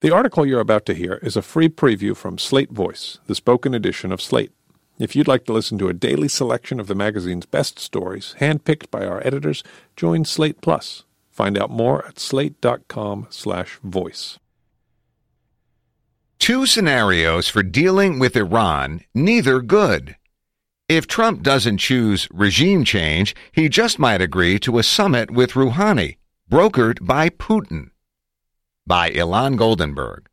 The article you're about to hear is a free preview from Slate Voice, the spoken edition of Slate. If you'd like to listen to a daily selection of the magazine's best stories, handpicked by our editors, join Slate Plus. Find out more at slate.com/voice. Two scenarios for dealing with Iran, neither good. If Trump doesn't choose regime change, he just might agree to a summit with Rouhani, brokered by Putin by Ilan Goldenberg.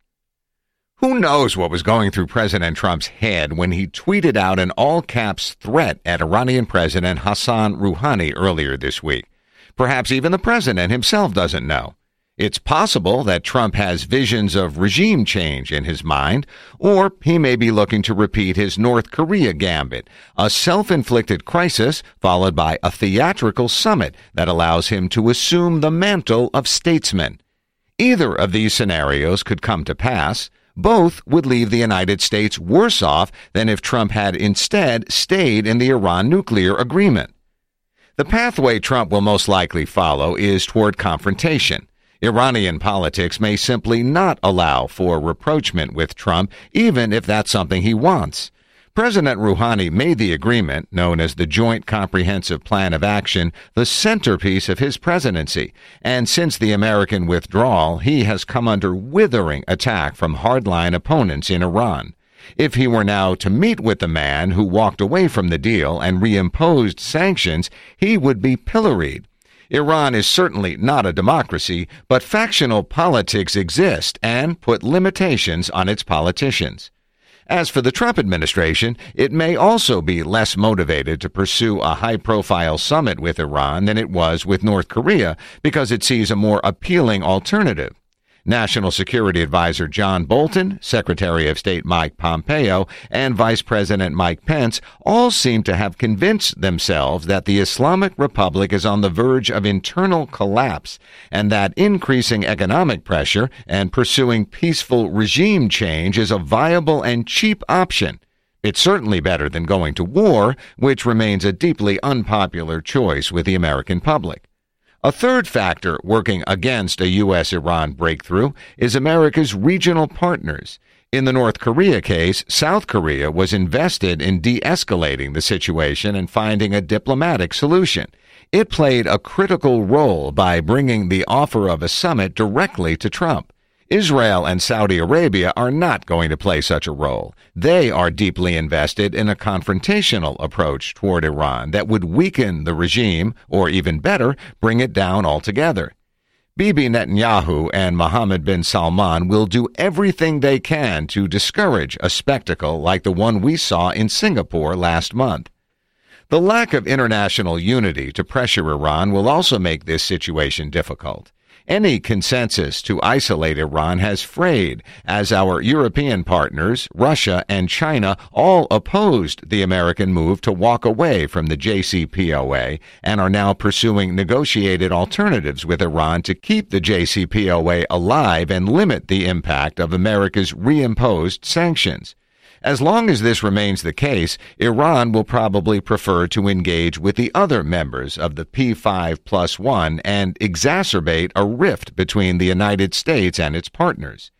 Who knows what was going through President Trump's head when he tweeted out an all caps threat at Iranian President Hassan Rouhani earlier this week? Perhaps even the president himself doesn't know. It's possible that Trump has visions of regime change in his mind, or he may be looking to repeat his North Korea gambit, a self-inflicted crisis followed by a theatrical summit that allows him to assume the mantle of statesman. Either of these scenarios could come to pass. Both would leave the United States worse off than if Trump had instead stayed in the Iran nuclear agreement. The pathway Trump will most likely follow is toward confrontation. Iranian politics may simply not allow for rapprochement with Trump, even if that's something he wants. President Rouhani made the agreement, known as the Joint Comprehensive Plan of Action, the centerpiece of his presidency. And since the American withdrawal, he has come under withering attack from hardline opponents in Iran. If he were now to meet with the man who walked away from the deal and reimposed sanctions, he would be pilloried. Iran is certainly not a democracy, but factional politics exist and put limitations on its politicians. As for the Trump administration, it may also be less motivated to pursue a high profile summit with Iran than it was with North Korea because it sees a more appealing alternative. National Security Advisor John Bolton, Secretary of State Mike Pompeo, and Vice President Mike Pence all seem to have convinced themselves that the Islamic Republic is on the verge of internal collapse and that increasing economic pressure and pursuing peaceful regime change is a viable and cheap option. It's certainly better than going to war, which remains a deeply unpopular choice with the American public. A third factor working against a U.S. Iran breakthrough is America's regional partners. In the North Korea case, South Korea was invested in de escalating the situation and finding a diplomatic solution. It played a critical role by bringing the offer of a summit directly to Trump. Israel and Saudi Arabia are not going to play such a role. They are deeply invested in a confrontational approach toward Iran that would weaken the regime, or even better, bring it down altogether. Bibi Netanyahu and Mohammed bin Salman will do everything they can to discourage a spectacle like the one we saw in Singapore last month. The lack of international unity to pressure Iran will also make this situation difficult. Any consensus to isolate Iran has frayed as our European partners, Russia and China, all opposed the American move to walk away from the JCPOA and are now pursuing negotiated alternatives with Iran to keep the JCPOA alive and limit the impact of America's reimposed sanctions. As long as this remains the case, Iran will probably prefer to engage with the other members of the P5 plus one and exacerbate a rift between the United States and its partners.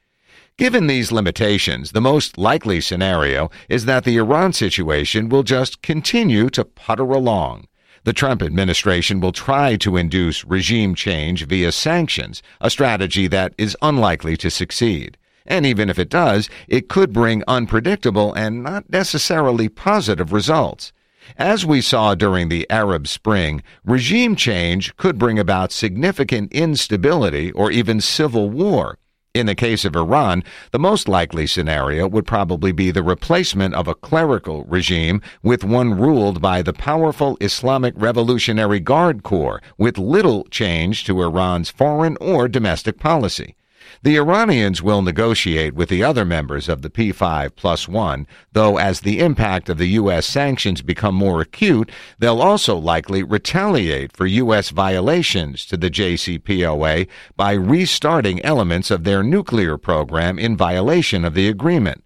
Given these limitations, the most likely scenario is that the Iran situation will just continue to putter along. The Trump administration will try to induce regime change via sanctions, a strategy that is unlikely to succeed. And even if it does, it could bring unpredictable and not necessarily positive results. As we saw during the Arab Spring, regime change could bring about significant instability or even civil war. In the case of Iran, the most likely scenario would probably be the replacement of a clerical regime with one ruled by the powerful Islamic Revolutionary Guard Corps, with little change to Iran's foreign or domestic policy. The Iranians will negotiate with the other members of the P5 plus one, though as the impact of the U.S. sanctions become more acute, they'll also likely retaliate for U.S. violations to the JCPOA by restarting elements of their nuclear program in violation of the agreement.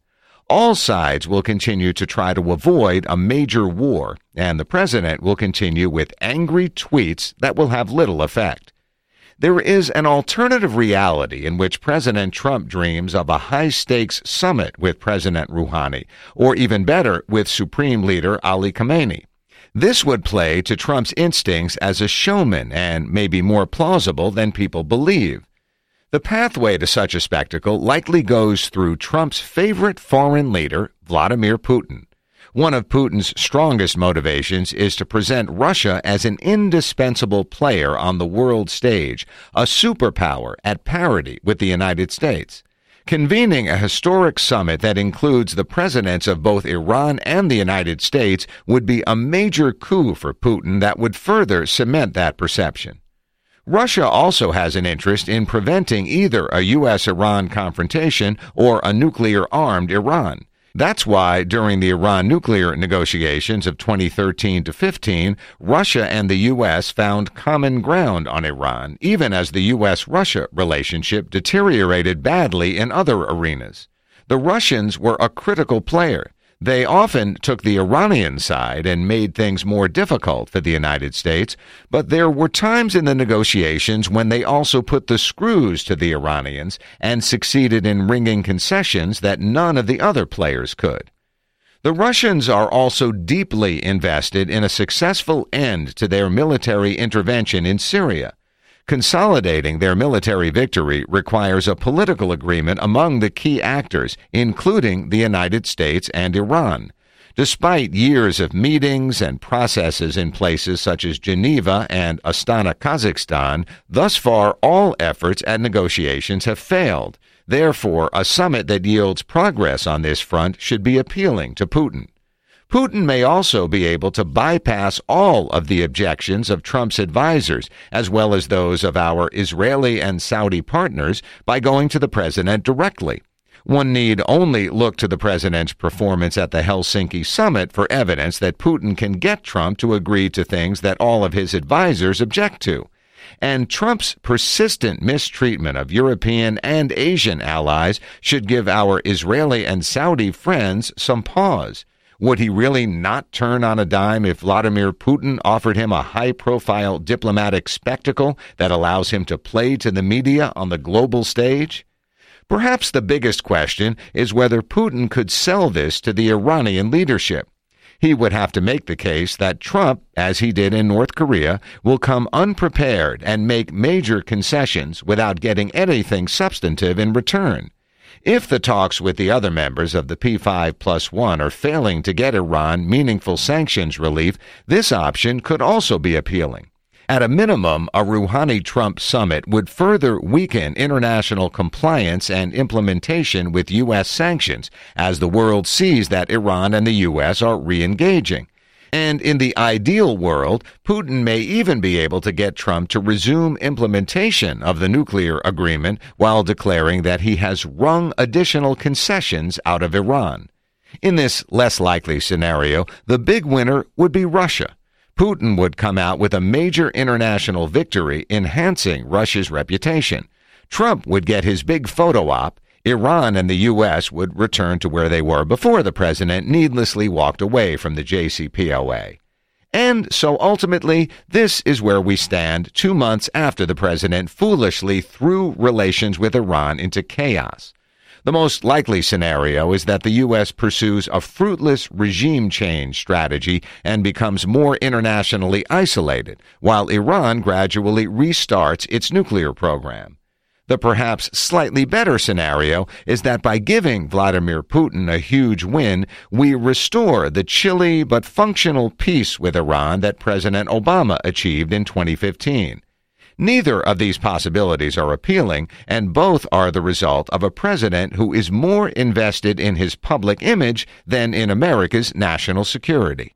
All sides will continue to try to avoid a major war, and the president will continue with angry tweets that will have little effect. There is an alternative reality in which President Trump dreams of a high stakes summit with President Rouhani, or even better, with Supreme Leader Ali Khamenei. This would play to Trump's instincts as a showman and may be more plausible than people believe. The pathway to such a spectacle likely goes through Trump's favorite foreign leader, Vladimir Putin. One of Putin's strongest motivations is to present Russia as an indispensable player on the world stage, a superpower at parity with the United States. Convening a historic summit that includes the presidents of both Iran and the United States would be a major coup for Putin that would further cement that perception. Russia also has an interest in preventing either a U.S. Iran confrontation or a nuclear armed Iran. That's why during the Iran nuclear negotiations of 2013 to 15, Russia and the U.S. found common ground on Iran, even as the U.S. Russia relationship deteriorated badly in other arenas. The Russians were a critical player. They often took the Iranian side and made things more difficult for the United States, but there were times in the negotiations when they also put the screws to the Iranians and succeeded in wringing concessions that none of the other players could. The Russians are also deeply invested in a successful end to their military intervention in Syria. Consolidating their military victory requires a political agreement among the key actors, including the United States and Iran. Despite years of meetings and processes in places such as Geneva and Astana, Kazakhstan, thus far all efforts at negotiations have failed. Therefore, a summit that yields progress on this front should be appealing to Putin. Putin may also be able to bypass all of the objections of Trump's advisers, as well as those of our Israeli and Saudi partners, by going to the president directly. One need only look to the president's performance at the Helsinki summit for evidence that Putin can get Trump to agree to things that all of his advisers object to. And Trump's persistent mistreatment of European and Asian allies should give our Israeli and Saudi friends some pause. Would he really not turn on a dime if Vladimir Putin offered him a high profile diplomatic spectacle that allows him to play to the media on the global stage? Perhaps the biggest question is whether Putin could sell this to the Iranian leadership. He would have to make the case that Trump, as he did in North Korea, will come unprepared and make major concessions without getting anything substantive in return. If the talks with the other members of the P5 plus 1 are failing to get Iran meaningful sanctions relief, this option could also be appealing. At a minimum, a Rouhani Trump summit would further weaken international compliance and implementation with U.S. sanctions as the world sees that Iran and the U.S. are re engaging. And in the ideal world, Putin may even be able to get Trump to resume implementation of the nuclear agreement while declaring that he has wrung additional concessions out of Iran. In this less likely scenario, the big winner would be Russia. Putin would come out with a major international victory, enhancing Russia's reputation. Trump would get his big photo op, Iran and the U.S. would return to where they were before the president needlessly walked away from the JCPOA. And so ultimately, this is where we stand two months after the president foolishly threw relations with Iran into chaos. The most likely scenario is that the U.S. pursues a fruitless regime change strategy and becomes more internationally isolated, while Iran gradually restarts its nuclear program. The perhaps slightly better scenario is that by giving Vladimir Putin a huge win, we restore the chilly but functional peace with Iran that President Obama achieved in 2015. Neither of these possibilities are appealing, and both are the result of a president who is more invested in his public image than in America's national security.